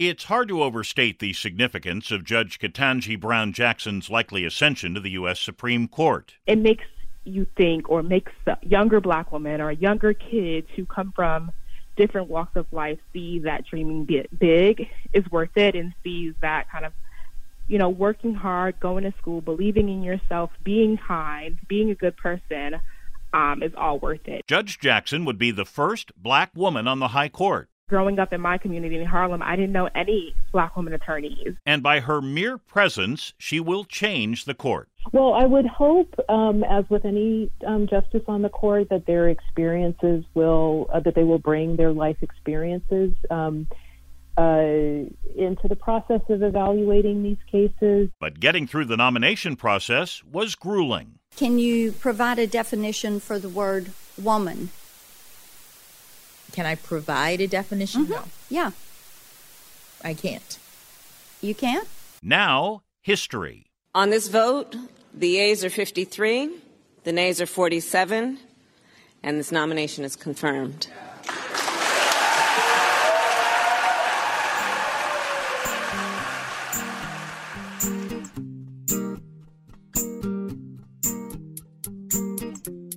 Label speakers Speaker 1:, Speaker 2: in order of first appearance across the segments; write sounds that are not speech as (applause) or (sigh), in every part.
Speaker 1: It's hard to overstate the significance of Judge Ketanji Brown Jackson's likely ascension to the U.S. Supreme Court.
Speaker 2: It makes you think, or makes younger black women or younger kids who come from different walks of life see that dreaming big is worth it and sees that kind of, you know, working hard, going to school, believing in yourself, being kind, being a good person um, is all worth it.
Speaker 1: Judge Jackson would be the first black woman on the High Court
Speaker 2: growing up in my community in Harlem, I didn't know any black women attorneys.
Speaker 1: And by her mere presence, she will change the court.
Speaker 3: Well, I would hope, um, as with any um, justice on the court, that their experiences will, uh, that they will bring their life experiences um, uh, into the process of evaluating these cases.
Speaker 1: But getting through the nomination process was grueling.
Speaker 4: Can you provide a definition for the word woman?
Speaker 5: Can I provide a definition?
Speaker 4: Mm-hmm.
Speaker 5: No.
Speaker 4: Yeah.
Speaker 5: I can't.
Speaker 4: You can't?
Speaker 1: Now, history.
Speaker 6: On this vote, the yeas are 53, the nays are 47, and this nomination is confirmed.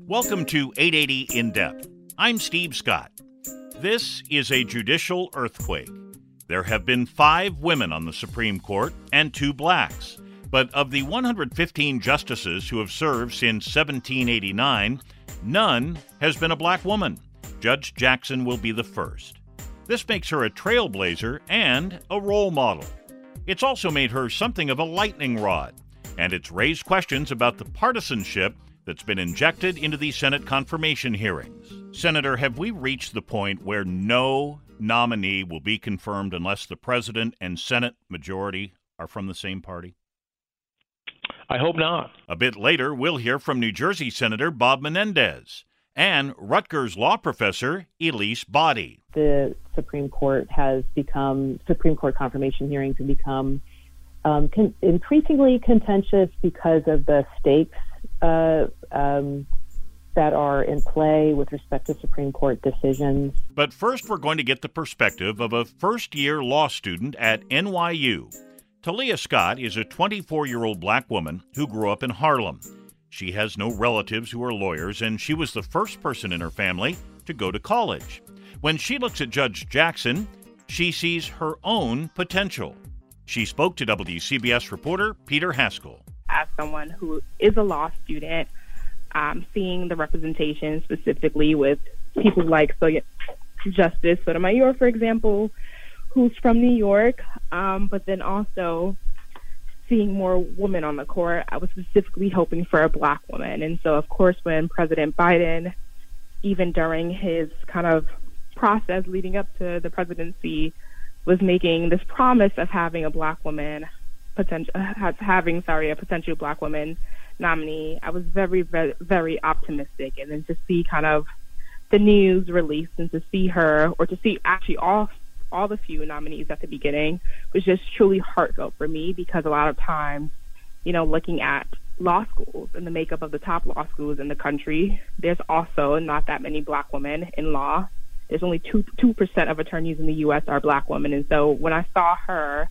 Speaker 1: Welcome to 880 In Depth. I'm Steve Scott. This is a judicial earthquake. There have been five women on the Supreme Court and two blacks. But of the 115 justices who have served since 1789, none has been a black woman. Judge Jackson will be the first. This makes her a trailblazer and a role model. It's also made her something of a lightning rod, and it's raised questions about the partisanship that's been injected into the Senate confirmation hearings. Senator, have we reached the point where no nominee will be confirmed unless the president and Senate majority are from the same party?
Speaker 7: I hope not.
Speaker 1: A bit later, we'll hear from New Jersey Senator Bob Menendez and Rutgers law professor Elise Boddie.
Speaker 3: The Supreme Court has become, Supreme Court confirmation hearings have become um, con- increasingly contentious because of the stakes um, that are in play with respect to Supreme Court decisions.
Speaker 1: But first, we're going to get the perspective of a first year law student at NYU. Talia Scott is a 24 year old black woman who grew up in Harlem. She has no relatives who are lawyers, and she was the first person in her family to go to college. When she looks at Judge Jackson, she sees her own potential. She spoke to WCBS reporter Peter Haskell.
Speaker 2: As someone who is a law student, um, seeing the representation specifically with people like so, Justice Sotomayor, for example, who's from New York, um, but then also seeing more women on the court. I was specifically hoping for a black woman. And so, of course, when President Biden, even during his kind of process leading up to the presidency, was making this promise of having a black woman, potential, uh, having, sorry, a potential black woman nominee, I was very, very, very optimistic. And then to see kind of the news released and to see her, or to see actually all all the few nominees at the beginning, was just truly heartfelt for me because a lot of times, you know, looking at law schools and the makeup of the top law schools in the country, there's also not that many black women in law. There's only two two percent of attorneys in the U.S. are black women, and so when I saw her,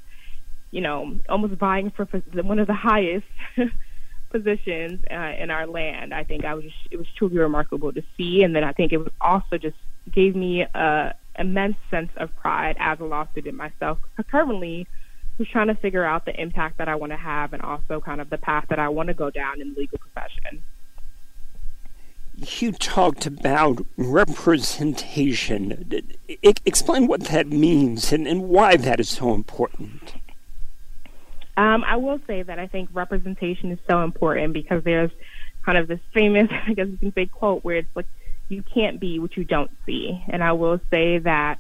Speaker 2: you know, almost vying for one of the highest (laughs) positions uh, in our land. I think I was just, it was truly remarkable to see, and then I think it was also just gave me a immense sense of pride as a law student myself. Currently, who's trying to figure out the impact that I want to have and also kind of the path that I want to go down in the legal profession.
Speaker 8: You talked about representation. explain what that means and, and why that is so important.
Speaker 2: Um, I will say that I think representation is so important because there's kind of this famous, (laughs) I guess you can say, quote where it's like, you can't be what you don't see. And I will say that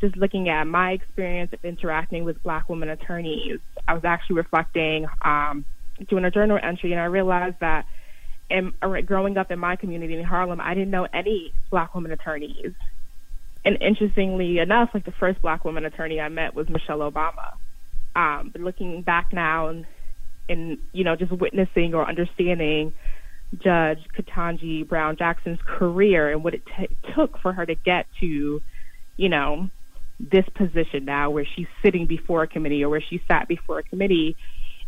Speaker 2: just looking at my experience of interacting with black women attorneys, I was actually reflecting, um, doing a journal entry, and I realized that in, growing up in my community in Harlem, I didn't know any black women attorneys. And interestingly enough, like the first black woman attorney I met was Michelle Obama. Um, but looking back now and, and, you know, just witnessing or understanding Judge Ketanji Brown Jackson's career and what it t- took for her to get to, you know, this position now where she's sitting before a committee or where she sat before a committee,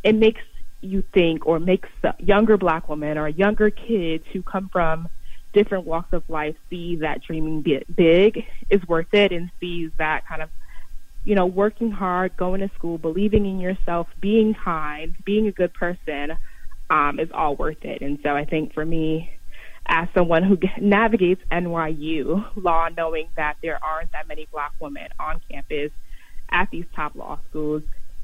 Speaker 2: it makes you think or makes younger black women or younger kids who come from different walks of life see that dreaming big is worth it and sees that kind of you know working hard going to school believing in yourself being kind being a good person um, is all worth it and so i think for me as someone who (laughs) navigates NYU law, knowing that there aren't that many black women on campus at these top law schools,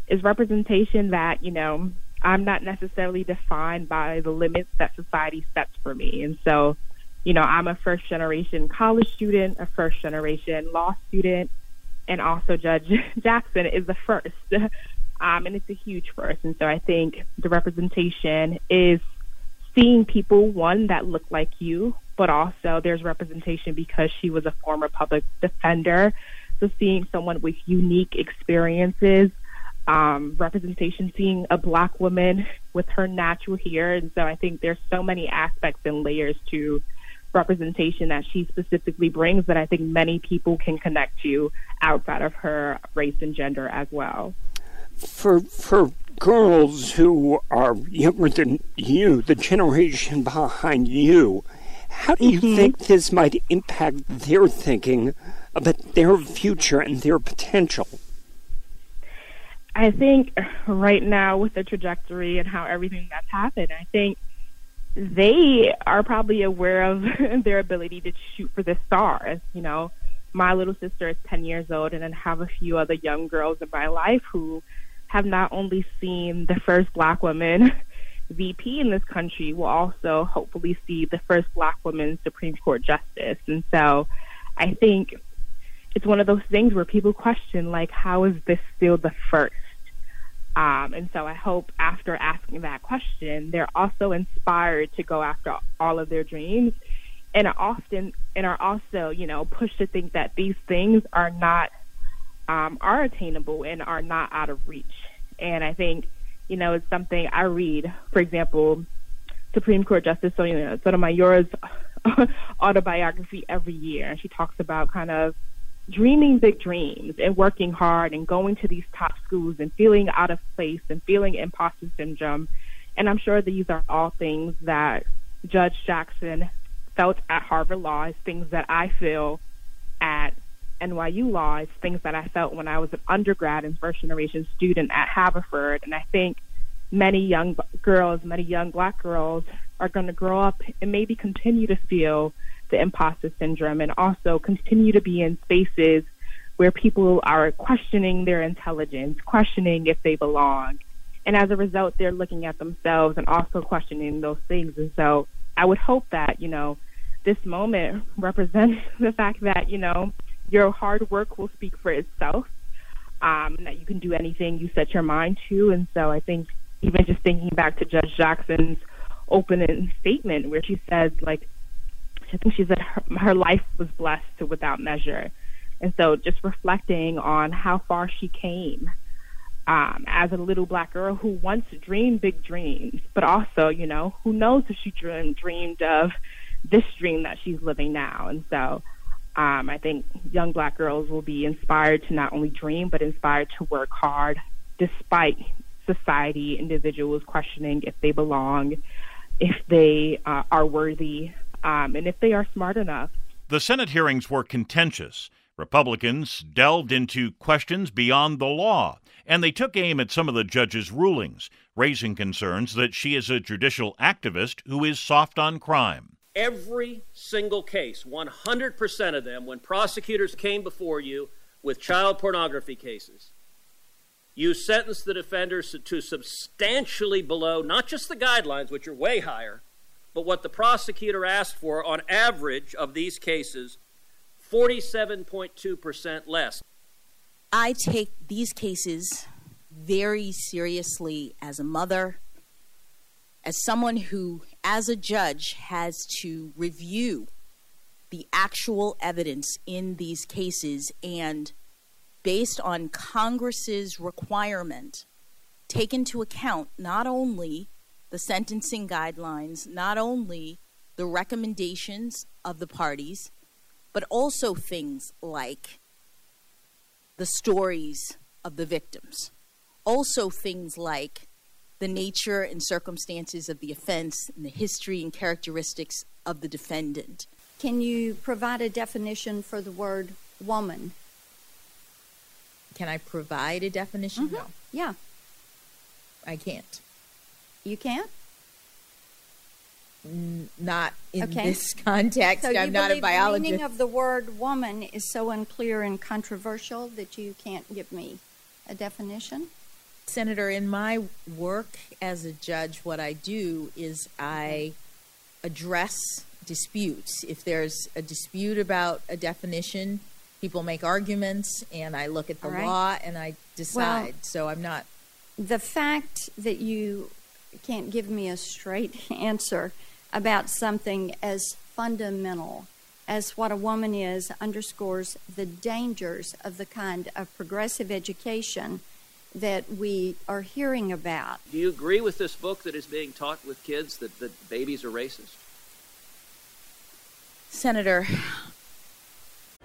Speaker 2: is representation that, you know, I'm not necessarily defined by the limits that society sets for me. And so, you know, I'm a first generation college student, a first generation law student, and also Judge (laughs) Jackson is the first. (laughs) um, and it's a huge first. And so I think the representation is seeing people, one, that look like you, but also there's representation because she was a former public defender. So seeing someone with unique experiences, um, representation, seeing a black woman with her natural hair. And so I think there's so many aspects and layers to representation that she specifically brings that I think many people can connect to outside of her race and gender as well.
Speaker 8: For for girls who are younger than you, the generation behind you, how do you mm-hmm. think this might impact their thinking about their future and their potential?
Speaker 2: I think right now, with the trajectory and how everything that's happened, I think they are probably aware of (laughs) their ability to shoot for the stars. You know, my little sister is 10 years old, and then have a few other young girls in my life who have not only seen the first black woman (laughs) VP in this country, will also hopefully see the first black woman Supreme Court justice. And so I think it's one of those things where people question, like, how is this still the first? Um, and so I hope after asking that question, they're also inspired to go after all of their dreams and are often and are also, you know, pushed to think that these things are not um, are attainable and are not out of reach. And I think, you know, it's something I read, for example, Supreme Court Justice Sonia Sotomayor's (laughs) autobiography every year. And she talks about kind of dreaming big dreams and working hard and going to these top schools and feeling out of place and feeling imposter syndrome. And I'm sure these are all things that Judge Jackson felt at Harvard Law, is things that I feel at NYU law is things that I felt when I was an undergrad and first generation student at Haverford. And I think many young girls, many young black girls are going to grow up and maybe continue to feel the imposter syndrome and also continue to be in spaces where people are questioning their intelligence, questioning if they belong. And as a result, they're looking at themselves and also questioning those things. And so I would hope that, you know, this moment represents (laughs) the fact that, you know, your hard work will speak for itself. Um, that you can do anything you set your mind to. And so I think even just thinking back to Judge Jackson's opening statement where she says, like, I think she said her, her life was blessed to without measure. And so just reflecting on how far she came um, as a little black girl who once dreamed big dreams, but also, you know, who knows if she dreamed, dreamed of this dream that she's living now. And so um, I think young black girls will be inspired to not only dream, but inspired to work hard despite society, individuals questioning if they belong, if they uh, are worthy, um, and if they are smart enough.
Speaker 1: The Senate hearings were contentious. Republicans delved into questions beyond the law, and they took aim at some of the judge's rulings, raising concerns that she is a judicial activist who is soft on crime.
Speaker 9: Every single case, 100% of them, when prosecutors came before you with child pornography cases, you sentenced the defenders to substantially below not just the guidelines, which are way higher, but what the prosecutor asked for on average of these cases 47.2% less.
Speaker 5: I take these cases very seriously as a mother, as someone who, as a judge, has to review the actual evidence in these cases and, based on Congress's requirement, take into account not only the sentencing guidelines, not only the recommendations of the parties, but also things like the stories of the victims. Also, things like the nature and circumstances of the offense and the history and characteristics of the defendant.
Speaker 4: Can you provide a definition for the word woman?
Speaker 5: Can I provide a definition?
Speaker 4: Mm-hmm. No. Yeah.
Speaker 5: I can't.
Speaker 4: You can't?
Speaker 5: Not in
Speaker 4: okay.
Speaker 5: this (laughs) context.
Speaker 4: So
Speaker 5: I'm not a biologist.
Speaker 4: The meaning of the word woman is so unclear and controversial that you can't give me a definition?
Speaker 5: Senator, in my work as a judge, what I do is I address disputes. If there's a dispute about a definition, people make arguments, and I look at the
Speaker 4: right.
Speaker 5: law and I decide.
Speaker 4: Well,
Speaker 5: so I'm not.
Speaker 4: The fact that you can't give me a straight (laughs) answer about something as fundamental as what a woman is underscores the dangers of the kind of progressive education that we are hearing about.
Speaker 9: Do you agree with this book that is being taught with kids that, that babies are racist?
Speaker 5: Senator,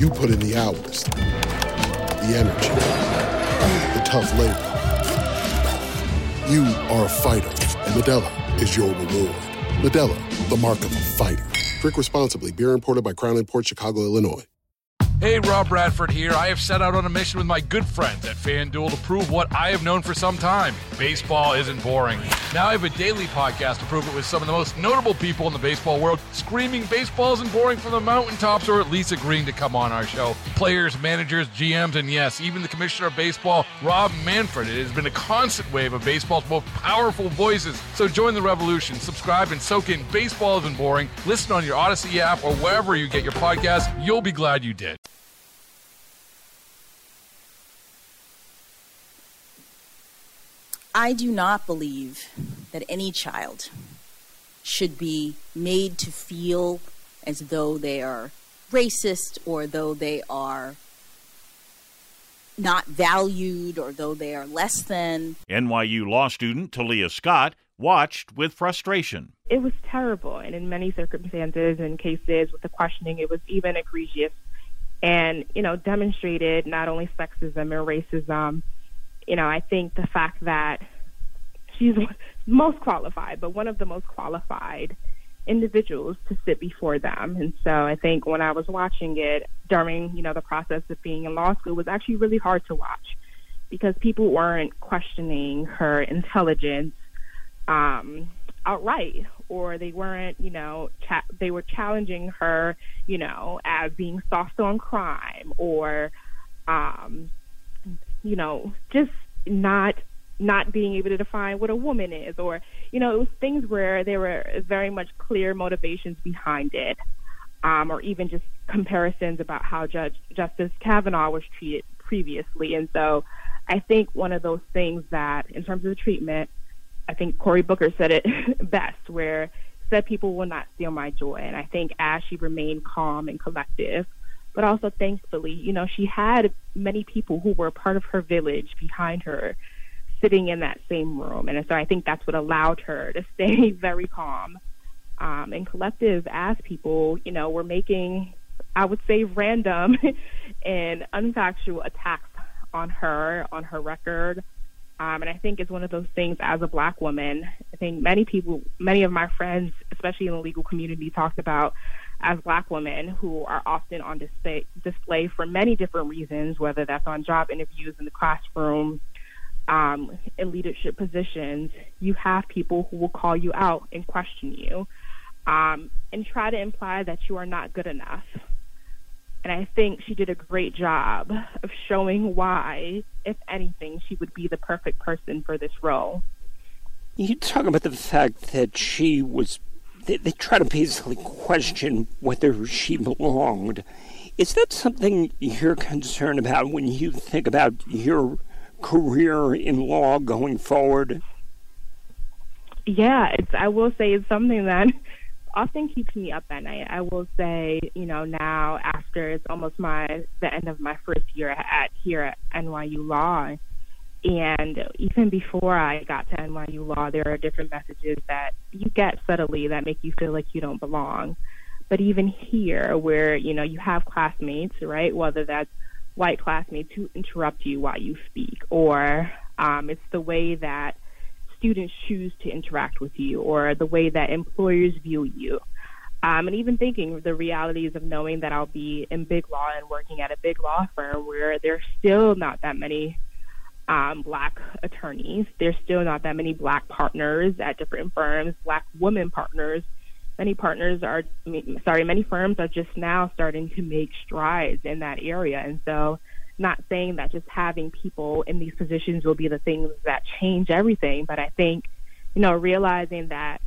Speaker 10: You put in the hours, the energy, the tough labor. You are a fighter, and Modelo is your reward. Modelo, the mark of a fighter. Drink responsibly. Beer imported by Crown Port Chicago, Illinois.
Speaker 11: Hey, Rob Bradford here. I have set out on a mission with my good friends at FanDuel to prove what I have known for some time baseball isn't boring. Now I have a daily podcast to prove it with some of the most notable people in the baseball world screaming baseball isn't boring from the mountaintops or at least agreeing to come on our show. Players, managers, GMs, and yes, even the commissioner of baseball, Rob Manfred. It has been a constant wave of baseball's most powerful voices. So join the revolution. Subscribe and soak in Baseball Isn't Boring. Listen on your Odyssey app or wherever you get your podcast. You'll be glad you did.
Speaker 5: I do not believe that any child should be made to feel as though they are racist or though they are not valued or though they are less than.
Speaker 1: NYU law student Talia Scott watched with frustration.
Speaker 2: It was terrible, and in many circumstances and cases with the questioning, it was even egregious and, you know, demonstrated not only sexism and racism you know, I think the fact that she's (laughs) most qualified, but one of the most qualified individuals to sit before them. And so I think when I was watching it during, you know, the process of being in law school was actually really hard to watch because people weren't questioning her intelligence um, outright or they weren't, you know, cha- they were challenging her, you know, as being soft on crime or um, you know, just not not being able to define what a woman is or you know it was things where there were very much clear motivations behind it um, or even just comparisons about how Judge Justice Kavanaugh was treated previously. And so I think one of those things that, in terms of the treatment, I think Cory Booker said it (laughs) best, where said people will not steal my joy. And I think as she remained calm and collective, but also thankfully, you know, she had many people who were part of her village behind her sitting in that same room. And so I think that's what allowed her to (laughs) stay very calm um, and collective as people, you know, were making, I would say, random (laughs) and unfactual attacks on her, on her record. Um, and I think it's one of those things as a black woman, I think many people, many of my friends, especially in the legal community, talked about as black women who are often on display, display for many different reasons, whether that's on job interviews in the classroom, um, in leadership positions, you have people who will call you out and question you um, and try to imply that you are not good enough. And I think she did a great job of showing why, if anything, she would be the perfect person for this role.
Speaker 8: You talk about the fact that she was, they, they try to basically question whether she belonged. Is that something you're concerned about when you think about your career in law going forward?
Speaker 2: Yeah, it's. I will say it's something that (laughs) often keeps me up at night. I will say, you know, now after it's almost my the end of my first year at here at NYU Law, and even before I got to NYU Law, there are different messages that you get subtly that make you feel like you don't belong. But even here, where you know you have classmates, right? Whether that's white classmates who interrupt you while you speak, or um, it's the way that students choose to interact with you or the way that employers view you. Um, and even thinking the realities of knowing that I'll be in big law and working at a big law firm where there's still not that many um, black attorneys. There's still not that many black partners at different firms, black women partners. Many partners are, sorry, many firms are just now starting to make strides in that area. And so not saying that just having people in these positions will be the things that change everything, but I think, you know, realizing that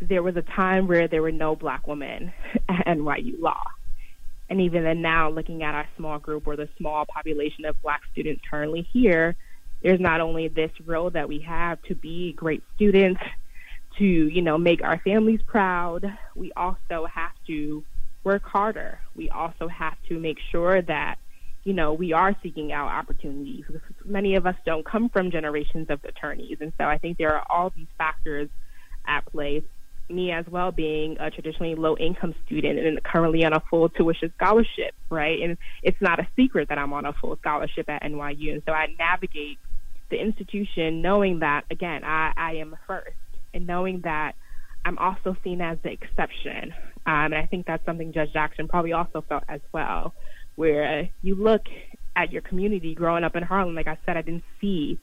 Speaker 2: there was a time where there were no black women (laughs) at NYU Law. And even then now, looking at our small group or the small population of black students currently here, there's not only this role that we have to be great students, to, you know, make our families proud, we also have to work harder. We also have to make sure that you know, we are seeking out opportunities. Many of us don't come from generations of attorneys. And so I think there are all these factors at play. Me as well being a traditionally low income student and currently on a full tuition scholarship, right? And it's not a secret that I'm on a full scholarship at NYU. And so I navigate the institution knowing that, again, I, I am first and knowing that I'm also seen as the exception. Um, and I think that's something Judge Jackson probably also felt as well where you look at your community growing up in Harlem, like I said, I didn't see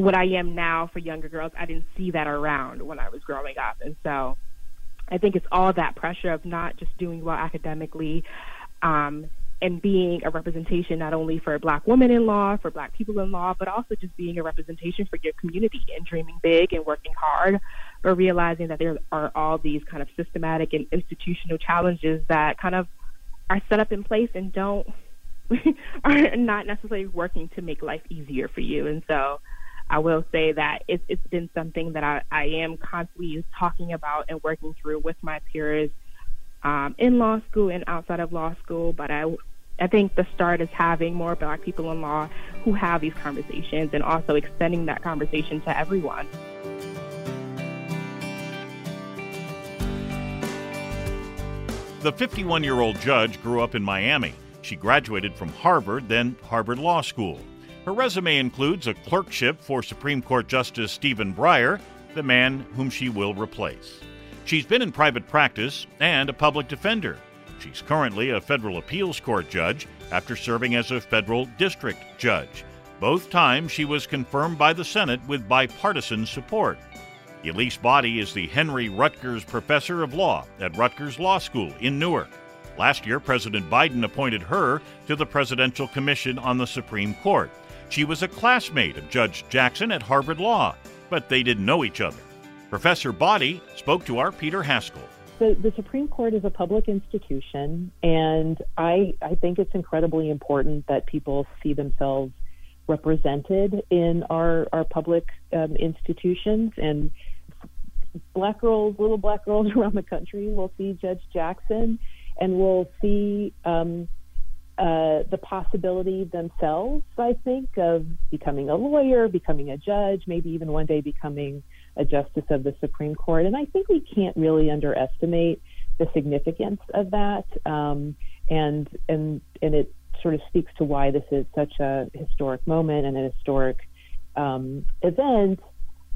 Speaker 2: what I am now for younger girls. I didn't see that around when I was growing up. And so I think it's all that pressure of not just doing well academically um, and being a representation not only for a black women in law, for black people in law, but also just being a representation for your community and dreaming big and working hard, but realizing that there are all these kind of systematic and institutional challenges that kind of are set up in place and don't (laughs) are not necessarily working to make life easier for you. And so I will say that it's, it's been something that I, I am constantly talking about and working through with my peers um, in law school and outside of law school. But I, I think the start is having more black people in law who have these conversations and also extending that conversation to everyone.
Speaker 1: The 51 year old judge grew up in Miami. She graduated from Harvard, then Harvard Law School. Her resume includes a clerkship for Supreme Court Justice Stephen Breyer, the man whom she will replace. She's been in private practice and a public defender. She's currently a federal appeals court judge after serving as a federal district judge. Both times she was confirmed by the Senate with bipartisan support. Elise Boddie is the Henry Rutgers Professor of Law at Rutgers Law School in Newark. Last year, President Biden appointed her to the Presidential Commission on the Supreme Court. She was a classmate of Judge Jackson at Harvard Law, but they didn't know each other. Professor Boddie spoke to our Peter Haskell.
Speaker 3: the, the Supreme Court is a public institution, and I I think it's incredibly important that people see themselves represented in our our public um, institutions and black girls, little black girls (laughs) around the country will see Judge Jackson and will see um, uh, the possibility themselves, I think, of becoming a lawyer, becoming a judge, maybe even one day becoming a justice of the Supreme Court. And I think we can't really underestimate the significance of that. Um, and and and it sort of speaks to why this is such a historic moment and a historic um, event,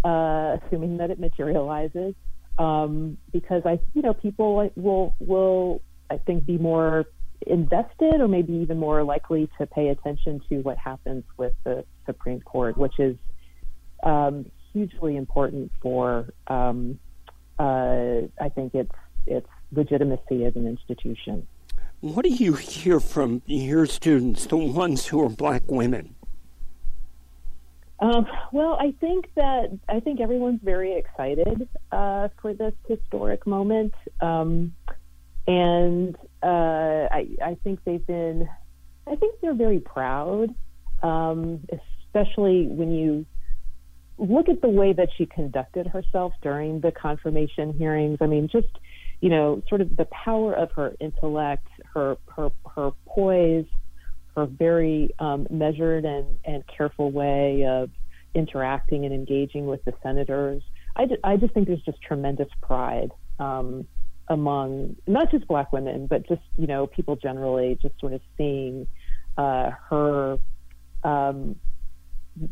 Speaker 3: uh, assuming that it materializes. Um, because I, you know, people will will I think be more invested or maybe even more likely to pay attention to what happens with the Supreme Court, which is um, hugely important for um, uh, I think its its legitimacy as an institution.
Speaker 8: What do you hear from your students, the ones who are black women?
Speaker 3: Um, well, I think that I think everyone's very excited uh, for this historic moment, um, and uh, I, I, think they've been. I think they're very proud, um, especially when you look at the way that she conducted herself during the confirmation hearings. I mean, just you know, sort of the power of her intellect, her her her poise, her very um, measured and and careful way of interacting and engaging with the senators. I, I just think there's just tremendous pride um, among not just black women, but just you know people generally, just sort of seeing uh, her um,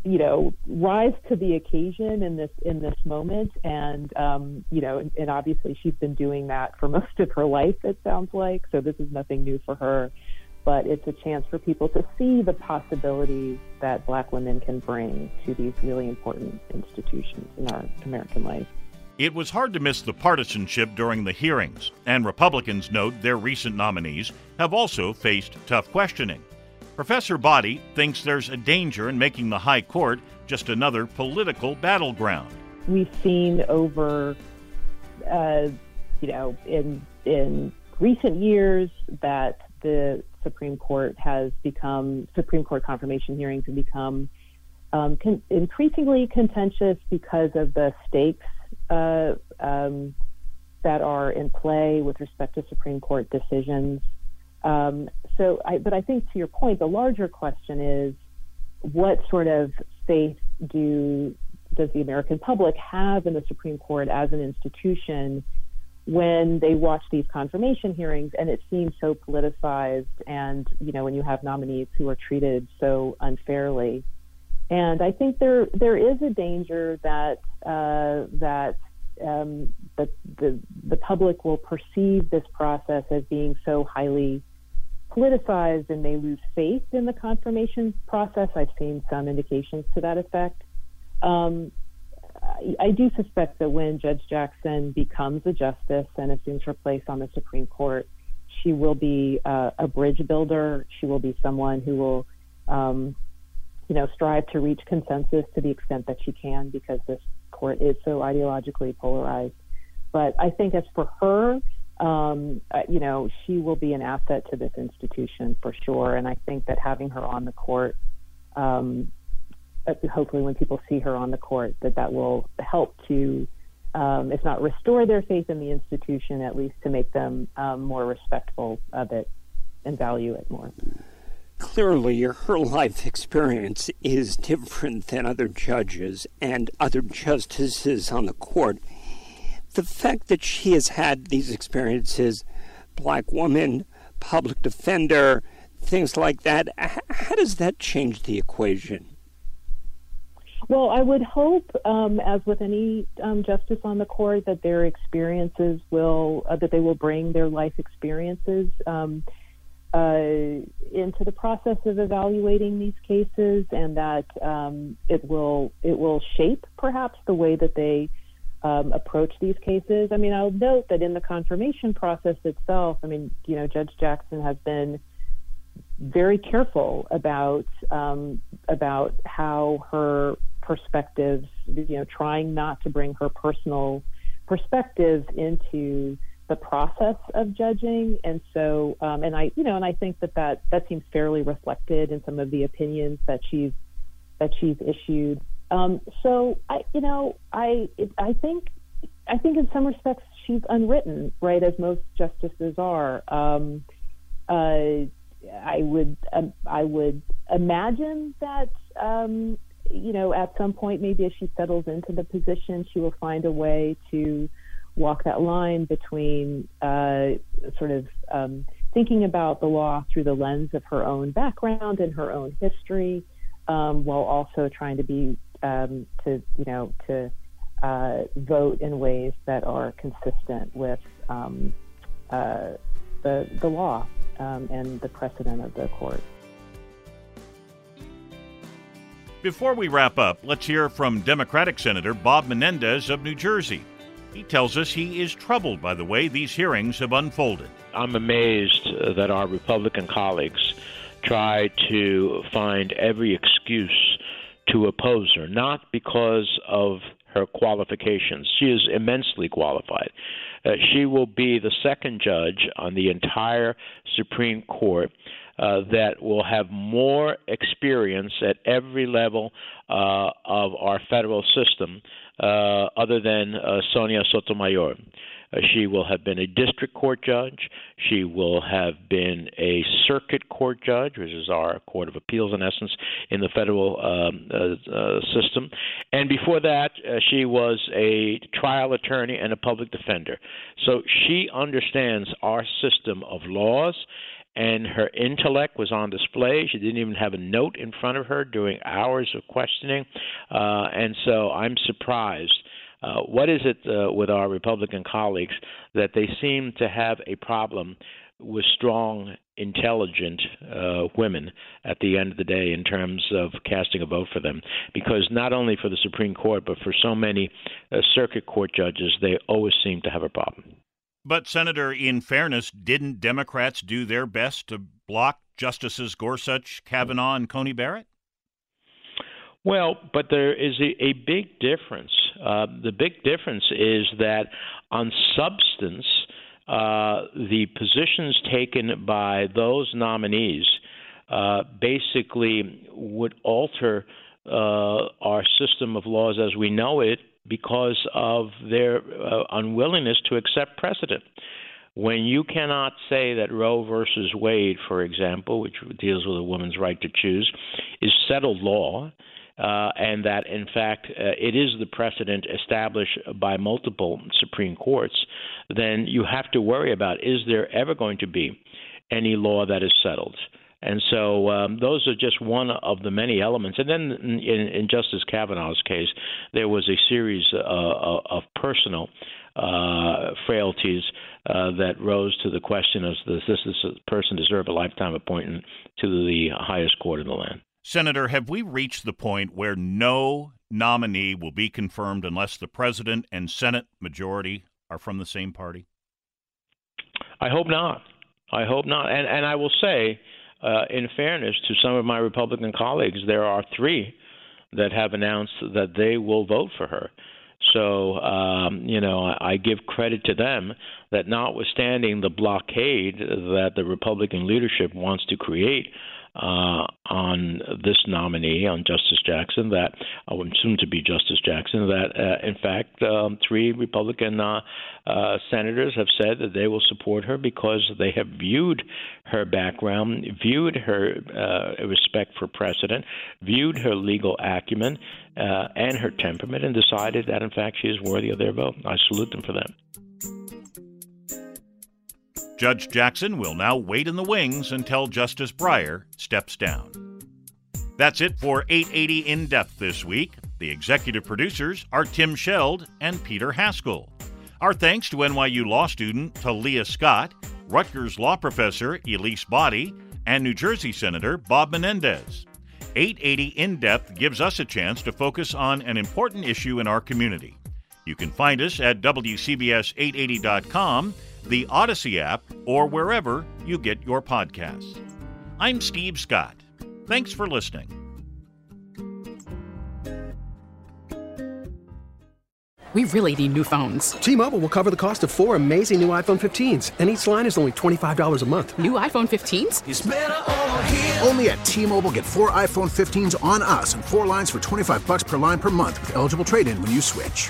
Speaker 3: you know rise to the occasion in this in this moment. And um, you know and, and, obviously she's been doing that for (laughs) most of her life it sounds like. So this is nothing new for her. But it's a chance for people to see the possibilities that black women can bring to these really important institutions in our American life.
Speaker 1: It was hard to miss the partisanship during the hearings, and Republicans note their recent nominees have also faced tough questioning. Professor Boddie thinks there's a danger in making the High Court just another political battleground.
Speaker 3: We've seen over, uh, you know, in in recent years that the Supreme Court has become Supreme Court confirmation hearings have become um, con- increasingly contentious because of the stakes uh, um, that are in play with respect to Supreme Court decisions. Um, so, I, but I think to your point, the larger question is, what sort of faith do does the American public have in the Supreme Court as an institution when they watch these confirmation hearings and it seems so politicized and you know when you have nominees who are treated so unfairly and I think there there is a danger that uh, that um, the, the the public will perceive this process as being so highly politicized and they lose faith in the confirmation process. I've seen some indications to that effect. Um, I, I, do suspect that when Judge Jackson becomes a justice and assumes her place on the Supreme Court, she will be uh, a bridge builder. She will be someone who will, um, you know, strive to reach consensus to the extent that she can because this court is so ideologically polarized. But I think as for her, um, you know, she will be an asset to this institution for sure. And I think that having her on the court, um, uh, hopefully when people see her on the court, that that will help to, um, if not restore their faith in the institution, at least to make them um, more respectful of it and value it more.
Speaker 8: Clearly, her life experience is different than other judges and other justices on the court the fact that she has had these experiences, black woman, public defender, things like that, how does that change the equation?
Speaker 3: Well, I would hope, um, as with any um, justice on the court, that their experiences will, uh, that they will bring their life experiences um, uh, into the process of evaluating these cases, and that um, it will it will shape perhaps the way that they um, approach these cases. I mean, I'll note that in the confirmation process itself, I mean, you know, Judge Jackson has been very careful about um, about how her perspectives, you know, trying not to bring her personal perspectives into the process of judging, and so um, and I you know and I think that that that seems fairly reflected in some of the opinions that she's that she's issued. Um, so I you know I I think I think in some respects she's unwritten, right, as most justices are. Um, uh, I would um, I would imagine that um, you know at some point maybe as she settles into the position she will find a way to walk that line between uh, sort of um, thinking about the law through the lens of her own background and her own history, um, while also trying to be um, to you know to uh, vote in ways that are consistent with um, uh, the the law um, and the precedent of the court.
Speaker 1: Before we wrap up, let's hear from Democratic Senator Bob Menendez of New Jersey. He tells us he is troubled by the way these hearings have unfolded.
Speaker 7: I'm amazed that our Republican colleagues try to find every excuse to oppose her, not because of her qualifications. She is immensely qualified. Uh, she will be the second judge on the entire Supreme Court uh, that will have more experience at every level uh, of our federal system, uh, other than uh, Sonia Sotomayor. Uh, she will have been a district court judge. She will have been a circuit court judge, which is our court of appeals, in essence, in the federal um, uh, uh, system. And before that, uh, she was a trial attorney and a public defender. So she understands our system of laws and her intellect was on display. She didn't even have a note in front of her during hours of questioning, uh, and so I'm surprised uh, what is it uh, with our Republican colleagues that they seem to have a problem with strong, intelligent uh, women at the end of the day in terms of casting a vote for them? Because not only for the Supreme Court, but for so many uh, circuit court judges, they always seem to have a problem.
Speaker 1: But, Senator, in fairness, didn't Democrats do their best to block Justices Gorsuch, Kavanaugh, and Coney Barrett?
Speaker 7: Well, but there is a, a big difference. Uh, the big difference is that on substance, uh, the positions taken by those nominees uh, basically would alter uh, our system of laws as we know it because of their uh, unwillingness to accept precedent. When you cannot say that Roe versus Wade, for example, which deals with a woman's right to choose, is settled law, uh, and that in fact uh, it is the precedent established by multiple Supreme Courts, then you have to worry about is there ever going to be any law that is settled? And so um, those are just one of the many elements. And then in, in Justice Kavanaugh's case, there was a series uh, of personal uh, frailties uh, that rose to the question of does this, this person deserve a lifetime appointment to the highest court in the land?
Speaker 1: Senator, have we reached the point where no nominee will be confirmed unless the president and Senate majority are from the same party?
Speaker 7: I hope not. I hope not. And and I will say, uh, in fairness to some of my Republican colleagues, there are three that have announced that they will vote for her. So, um, you know, I, I give credit to them that notwithstanding the blockade that the Republican leadership wants to create uh, on this nominee, on Justice Jackson, that uh, soon to be Justice Jackson, that uh, in fact um, three Republican uh, uh, senators have said that they will support her because they have viewed her background, viewed her respect for precedent, viewed her legal acumen and her temperament, and decided that in fact she is worthy of their vote. I salute them for that.
Speaker 1: Judge Jackson will now wait in the wings until Justice Breyer steps down. That's it for 880 In Depth this week. The executive producers are Tim Scheld and Peter Haskell. Our thanks to NYU law student Talia Scott, Rutgers law professor Elise Boddie, and New Jersey Senator Bob Menendez. 880 In Depth gives us a chance to focus on an important issue in our community. You can find us at WCBS880.com the Odyssey app, or wherever you get your podcasts. I'm Steve Scott. Thanks for listening.
Speaker 12: We really need new phones.
Speaker 13: T-Mobile will cover the cost of four amazing new iPhone 15s, and each line is only $25 a month.
Speaker 12: New iPhone 15s?
Speaker 14: Only at T-Mobile get four iPhone 15s on us and four lines for 25 bucks per line per month with eligible trade-in when you switch.